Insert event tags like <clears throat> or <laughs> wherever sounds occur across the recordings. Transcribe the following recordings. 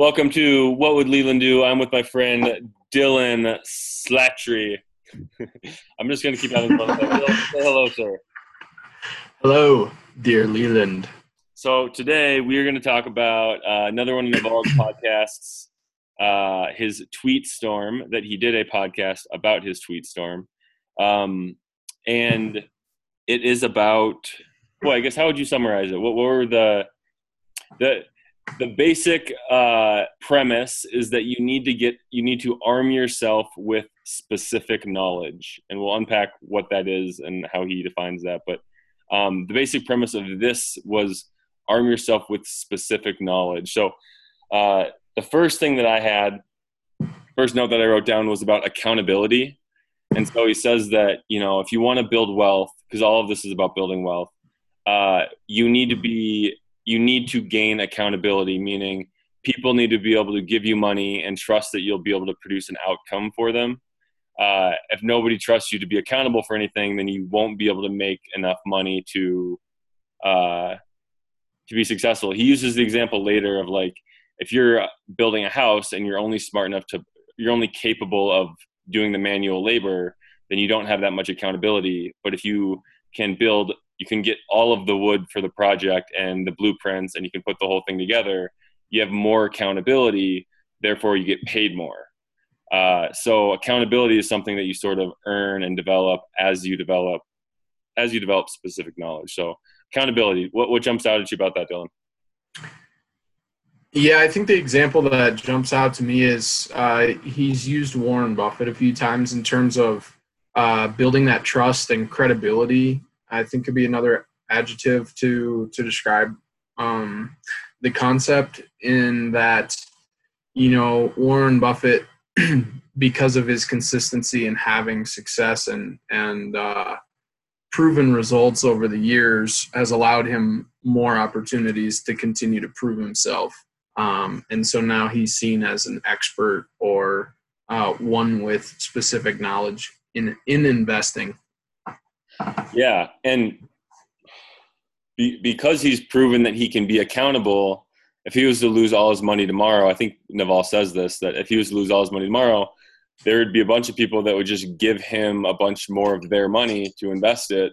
Welcome to What Would Leland Do? I'm with my friend Dylan Slattery. <laughs> I'm just going to keep having fun. Say hello, sir. Hello, dear Leland. So today we are going to talk about uh, another one of Naval's <coughs> podcasts, uh, his tweet storm that he did a podcast about his tweet storm, um, and it is about. Well, I guess how would you summarize it? What, what were the the the basic uh, premise is that you need to get you need to arm yourself with specific knowledge. And we'll unpack what that is and how he defines that. But um, the basic premise of this was arm yourself with specific knowledge. So uh, the first thing that i had first note that i wrote down was about accountability. And so he says that you know if you want to build wealth because all of this is about building wealth uh, you need to be you need to gain accountability, meaning people need to be able to give you money and trust that you'll be able to produce an outcome for them. Uh, if nobody trusts you to be accountable for anything, then you won't be able to make enough money to uh, to be successful. He uses the example later of like if you're building a house and you're only smart enough to you're only capable of doing the manual labor, then you don't have that much accountability. But if you can build you can get all of the wood for the project and the blueprints and you can put the whole thing together. You have more accountability therefore you get paid more. Uh, so accountability is something that you sort of earn and develop as you develop as you develop specific knowledge. So accountability what, what jumps out at you about that dylan? Yeah i think the example that jumps out to me is uh, he's used warren buffett a few times in terms of uh, building that trust and credibility I think could be another adjective to to describe um, the concept in that you know Warren Buffett <clears throat> because of his consistency in having success and and uh, proven results over the years has allowed him more opportunities to continue to prove himself. Um, and so now he's seen as an expert or uh, one with specific knowledge in in investing yeah, and be, because he's proven that he can be accountable. If he was to lose all his money tomorrow, I think Naval says this that if he was to lose all his money tomorrow, there would be a bunch of people that would just give him a bunch more of their money to invest it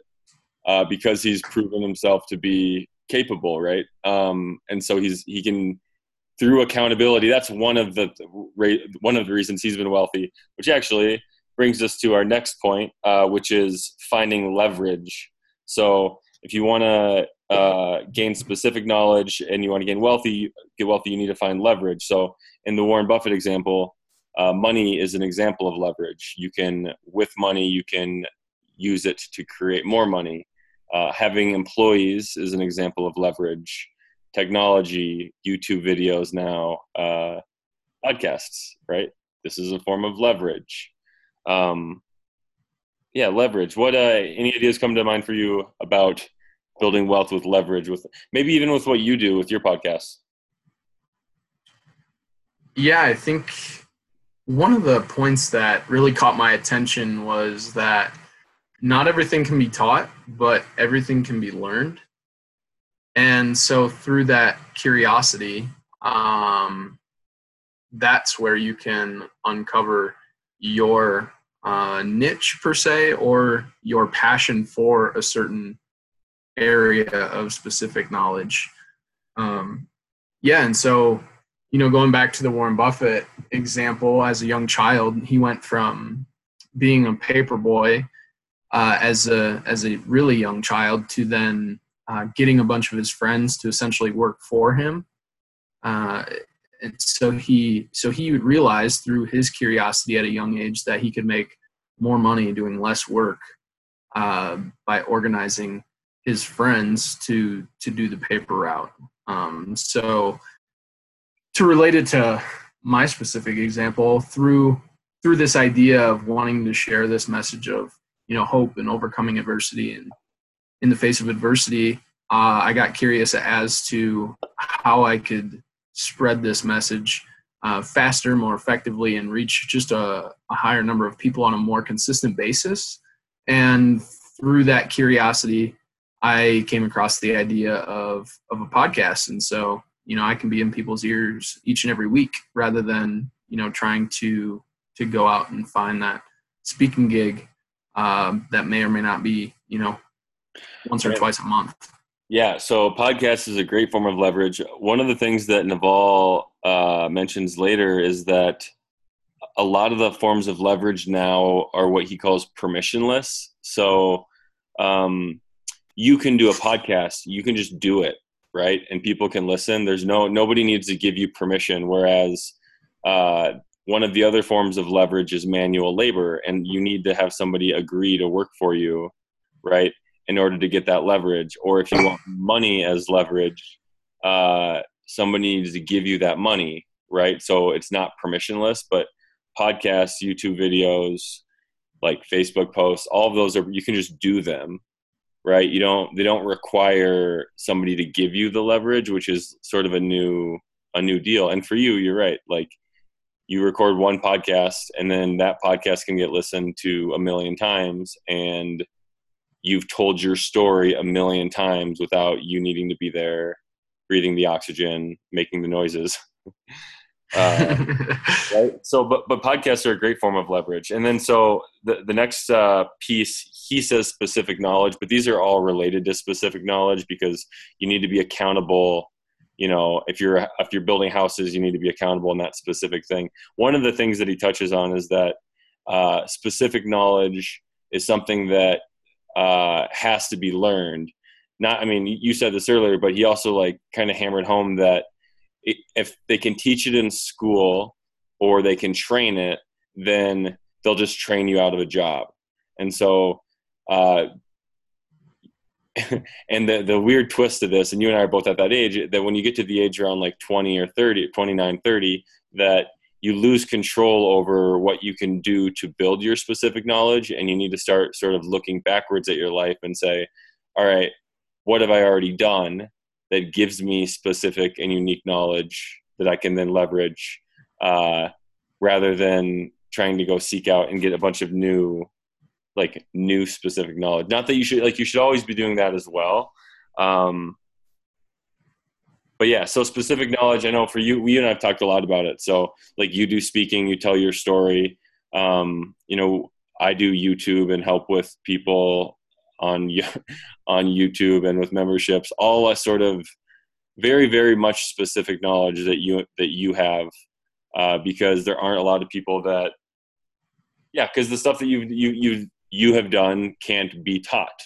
uh, because he's proven himself to be capable, right? Um, and so he's he can through accountability. That's one of the one of the reasons he's been wealthy, which actually brings us to our next point, uh, which is finding leverage. So if you want to uh, gain specific knowledge and you want to gain wealthy, get wealthy, you need to find leverage. So in the Warren Buffett example, uh, money is an example of leverage. You can, with money, you can use it to create more money. Uh, having employees is an example of leverage. Technology, YouTube videos now, uh, podcasts, right? This is a form of leverage um, yeah, leverage. What uh, any ideas come to mind for you about building wealth with leverage? With maybe even with what you do with your podcast. Yeah, I think one of the points that really caught my attention was that not everything can be taught, but everything can be learned. And so through that curiosity, um, that's where you can uncover your uh, niche per se or your passion for a certain area of specific knowledge. Um, yeah, and so you know, going back to the Warren Buffett example, as a young child, he went from being a paper boy uh, as a as a really young child to then uh, getting a bunch of his friends to essentially work for him. Uh, and so he so he realized through his curiosity at a young age that he could make more money doing less work uh, by organizing his friends to to do the paper route. Um, so to relate it to my specific example, through through this idea of wanting to share this message of you know hope and overcoming adversity and in the face of adversity, uh, I got curious as to how I could spread this message uh, faster, more effectively, and reach just a, a, higher number of people on a more consistent basis. And through that curiosity, I came across the idea of of a podcast. And so you know i can be in people's ears each and every week rather than you know trying to to go out and find that speaking gig um, that may or may not be you know once or twice a month yeah, so podcast is a great form of leverage. One of the things that Naval uh, mentions later is that a lot of the forms of leverage now are what he calls permissionless. So um, you can do a podcast, you can just do it, right? And people can listen. There's no nobody needs to give you permission. Whereas uh, one of the other forms of leverage is manual labor, and you need to have somebody agree to work for you, right? In order to get that leverage. Or if you want money as leverage, uh, somebody needs to give you that money, right? So it's not permissionless, but podcasts, YouTube videos, like Facebook posts, all of those are you can just do them, right? You don't they don't require somebody to give you the leverage, which is sort of a new a new deal. And for you, you're right. Like you record one podcast and then that podcast can get listened to a million times and you've told your story a million times without you needing to be there breathing the oxygen making the noises. <laughs> Uh, right? So but but podcasts are a great form of leverage. And then so the, the next uh, piece he says specific knowledge but these are all related to specific knowledge because you need to be accountable. You know if you're if you're building houses you need to be accountable in that specific thing. One of the things that he touches on is that uh, specific knowledge is something that uh, has to be learned. Not, I mean, you said this earlier, but he also like kind of hammered home that it, if they can teach it in school or they can train it, then they'll just train you out of a job. And so, uh, <laughs> and the, the weird twist of this, and you and I are both at that age, that when you get to the age around like 20 or 30, 29, 30, that you lose control over what you can do to build your specific knowledge and you need to start sort of looking backwards at your life and say all right what have i already done that gives me specific and unique knowledge that i can then leverage uh, rather than trying to go seek out and get a bunch of new like new specific knowledge? Not that you should like you should always be doing that as well. Um, but yeah, so specific knowledge. I know for you, we and I've talked a lot about it. So like you do speaking, you tell your story. Um, you know, I do YouTube and help with people on <laughs> on YouTube and with memberships. All a sort of very very much specific knowledge that you that you have uh, because there aren't a lot of people that yeah because the stuff that you you you you have done can't be taught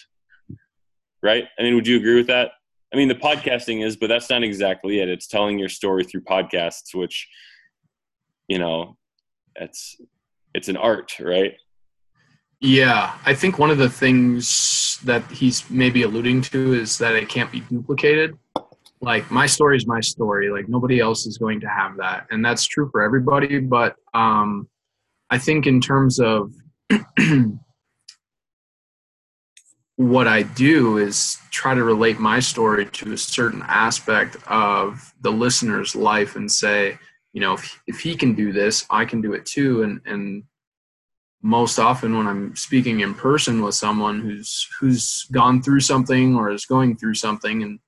right i mean would you agree with that I mean, the podcasting is, but that's not exactly it. It's telling your story through podcasts, which, you know, it's it's an art, right? Yeah, I think one of the things that he's maybe alluding to is that it can't be duplicated. Like my story is my story. Like nobody else is going to have that, and that's true for everybody. But um, I think in terms of <clears throat> what I do is try to relate my story to a certain aspect of the listener's life and say, you know, if, if he can do this, I can do it too. And, and most often when I'm speaking in person with someone who's, who's gone through something or is going through something, and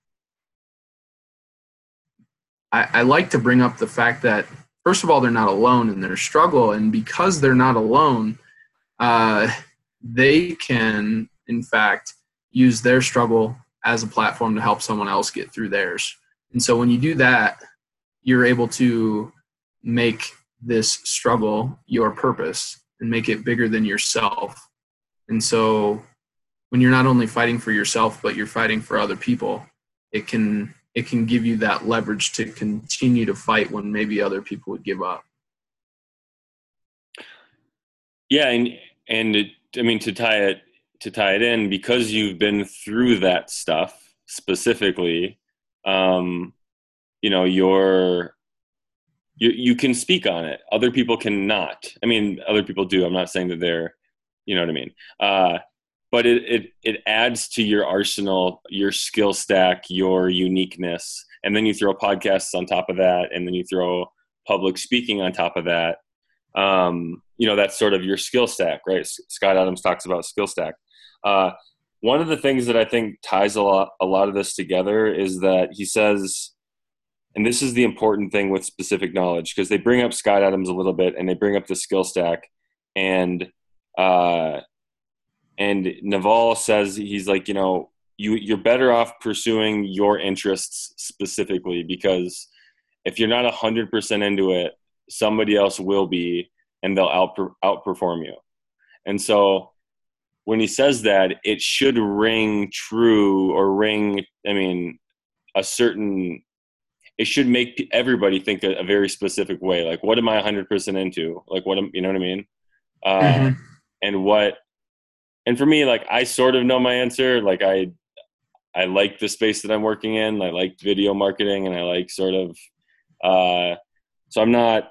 I, I like to bring up the fact that first of all, they're not alone in their struggle. And because they're not alone, uh, they can in fact, use their struggle as a platform to help someone else get through theirs. And so when you do that, you're able to make this struggle your purpose and make it bigger than yourself. And so when you're not only fighting for yourself but you're fighting for other people, it can it can give you that leverage to continue to fight when maybe other people would give up. Yeah, and and it, I mean to tie it to tie it in because you've been through that stuff specifically um, you know you're you, you can speak on it. Other people cannot. I mean other people do. I'm not saying that they're you know what i mean? Uh, but it, it it adds to your arsenal your skill stack your uniqueness. And then you throw podcasts on top of that and then you throw public speaking on top of that. Um, you know that's sort of your skill stack right? Scott adams talks about skill stack uh, one of the things that I think ties a lot a lot of this together is that he says and this is the important thing with specific knowledge because they bring up Scott Adams a little bit and they bring up the skill stack. And uh, and Naval says he's like you know you you're better off pursuing your interests specifically because if you're not 100% into it somebody else will be and they'll out, outperform you. And so when he says that it should ring true or ring i mean a certain it should make everybody think a, a very specific way like what am i 100% into? Like what am you know what i mean? Uh, mm-hmm. and what and for me like i sort of know my answer. Like i i like the space that i'm working in. I like video marketing and i like sort of uh so i'm not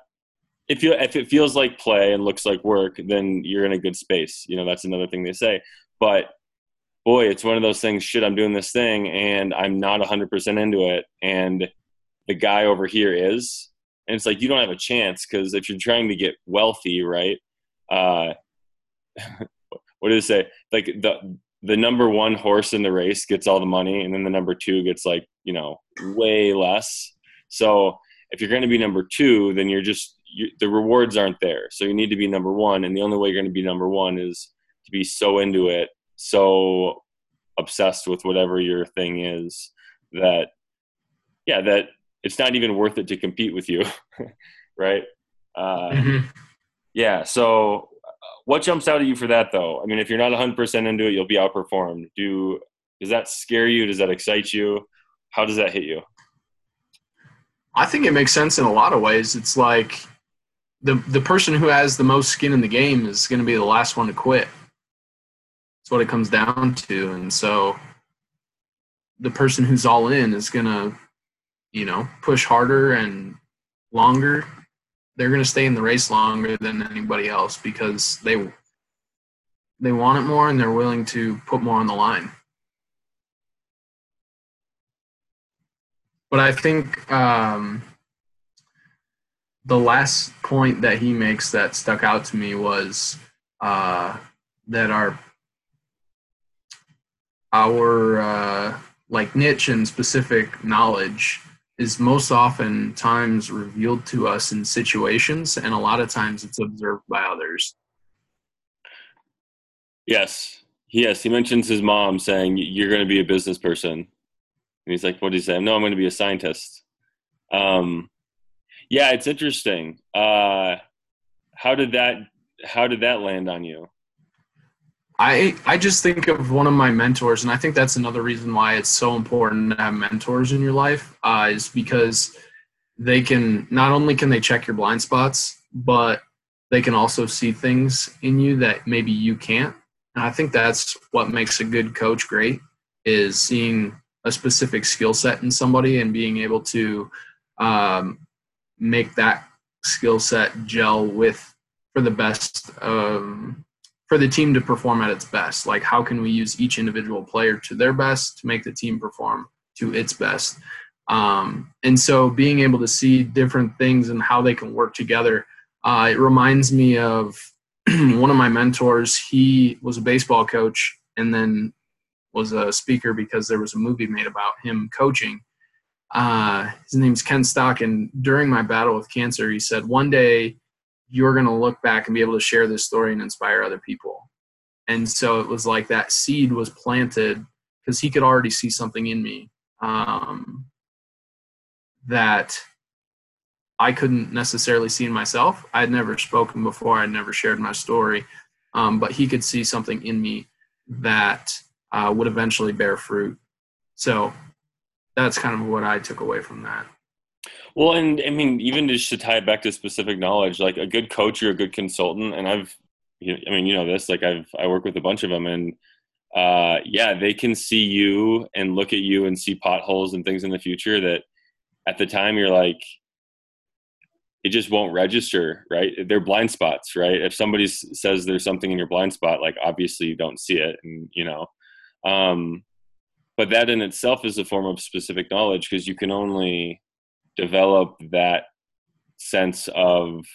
if you if it feels like play and looks like work then you're in a good space. You know that's another thing they say. But boy it's one of those things shit i'm doing this thing and i'm not 100% into it. And the guy over here is. And it's like you don't have a chance because if you're trying to get wealthy right uh <laughs> what did it say? Like the the number one horse in the race gets all the money and then the number two gets like you know way less. So if you're going to be number two then you're just you, the rewards aren't there so you need to be number one and the only way you're going to be number one is to be so into it so obsessed with whatever your thing is that yeah that it's not even worth it to compete with you, <laughs> right? Uh, mm-hmm. Yeah. So, uh, what jumps out at you for that, though? I mean, if you're not 100% into it, you'll be outperformed. Do does that scare you? Does that excite you? How does that hit you? I think it makes sense in a lot of ways. It's like the the person who has the most skin in the game is going to be the last one to quit. That's what it comes down to, and so the person who's all in is going to you know, push harder and longer, they're going to stay in the race longer than anybody else because they they want it more and they're willing to put more on the line. But I think um, the last point that he makes that stuck out to me was uh, that our our uh, like niche and specific knowledge is most often times revealed to us in situations and a lot of times it's observed by others. Yes. Yes. He mentions his mom saying you're going to be a business person and he's like what do you say? No i'm going to be a scientist. Um, yeah it's interesting. Uh, how did that how did that land on you? I I just think of one of my mentors, and I think that's another reason why it's so important to have mentors in your life, uh, is because they can not only can they check your blind spots, but they can also see things in you that maybe you can't. And I think that's what makes a good coach great is seeing a specific skill set in somebody and being able to um, make that skill set gel with for the best um, for the team to perform at its best. Like, how can we use each individual player to their best to make the team perform to its best? Um, and so, being able to see different things and how they can work together, uh, it reminds me of <clears throat> one of my mentors. He was a baseball coach and then was a speaker because there was a movie made about him coaching. Uh, his name's Ken Stock, and during my battle with cancer, he said, One day you're going to look back and be able to share this story and inspire other people. And so it was like that seed was planted because he could already see something in me um, that I couldn't necessarily see in myself. I'd never spoken before, I'd never shared my story, um, but he could see something in me that uh, would eventually bear fruit. So that's kind of what I took away from that. Well, and I mean, even just to tie it back to specific knowledge, like a good coach or a good consultant, and I've, I mean, you know this, like I've, I work with a bunch of them, and uh, yeah, they can see you and look at you and see potholes and things in the future that, at the time, you're like, it just won't register, right? They're blind spots, right? If somebody says there's something in your blind spot, like obviously you don't see it, and you know, um, but that in itself is a form of specific knowledge because you can only develop that sense of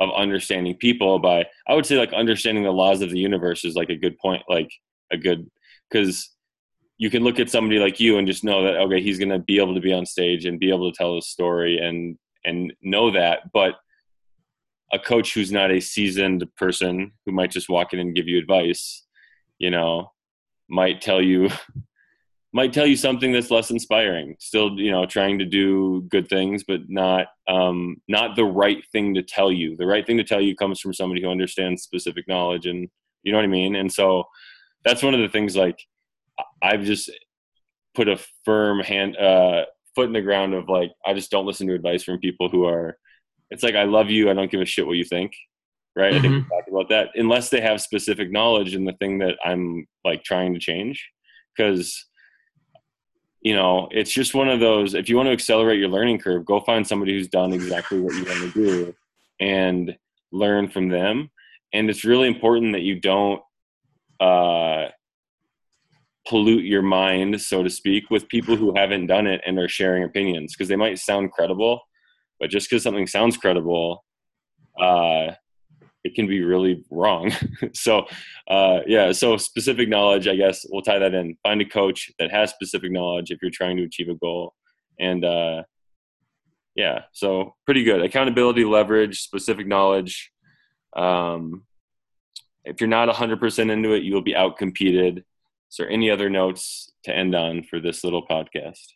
of understanding people by i would say like understanding the laws of the universe is like a good point like a good because you can look at somebody like you and just know that okay, he's going to be able to be on stage and be able to tell his story and and know that. But a coach who's not a seasoned person who might just walk in and give you advice, you know, might tell you <laughs> might tell you something that's less inspiring. Still, you know, trying to do good things, but not um, not the right thing to tell you. The right thing to tell you comes from somebody who understands specific knowledge, and you know what I mean. And so, that's one of the things. Like, I've just put a firm hand uh, foot in the ground of like, I just don't listen to advice from people who are. It's like I love you. I don't give a shit what you think. Right. Mm-hmm. I think we mm-hmm. talked about that. Unless they have specific knowledge in the thing that I'm like trying to change, because you know, it's just one of those. If you want to accelerate your learning curve, go find somebody who's done exactly what you want to do and learn from them. And it's really important that you don't uh, pollute your mind, so to speak, with people who haven't done it and are sharing opinions because they might sound credible, but just because something sounds credible, uh, it can be really wrong. <laughs> so, uh, yeah, so specific knowledge, I guess we'll tie that in. Find a coach that has specific knowledge if you're trying to achieve a goal. And uh, yeah, so pretty good. Accountability, leverage, specific knowledge. Um, if you're not 100% into it, you will be outcompeted. There any other notes to end on for this little podcast?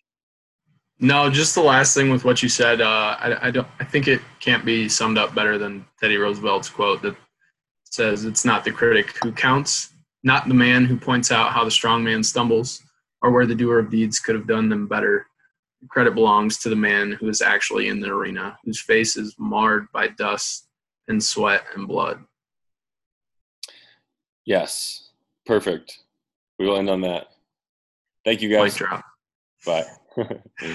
No, just the last thing with what you said. Uh, I, I don't. I think it can't be summed up better than Teddy Roosevelt's quote that says, "It's not the critic who counts, not the man who points out how the strong man stumbles, or where the doer of deeds could have done them better. The credit belongs to the man who is actually in the arena, whose face is marred by dust and sweat and blood." Yes, perfect. We will end on that. Thank you guys. Bye. <laughs>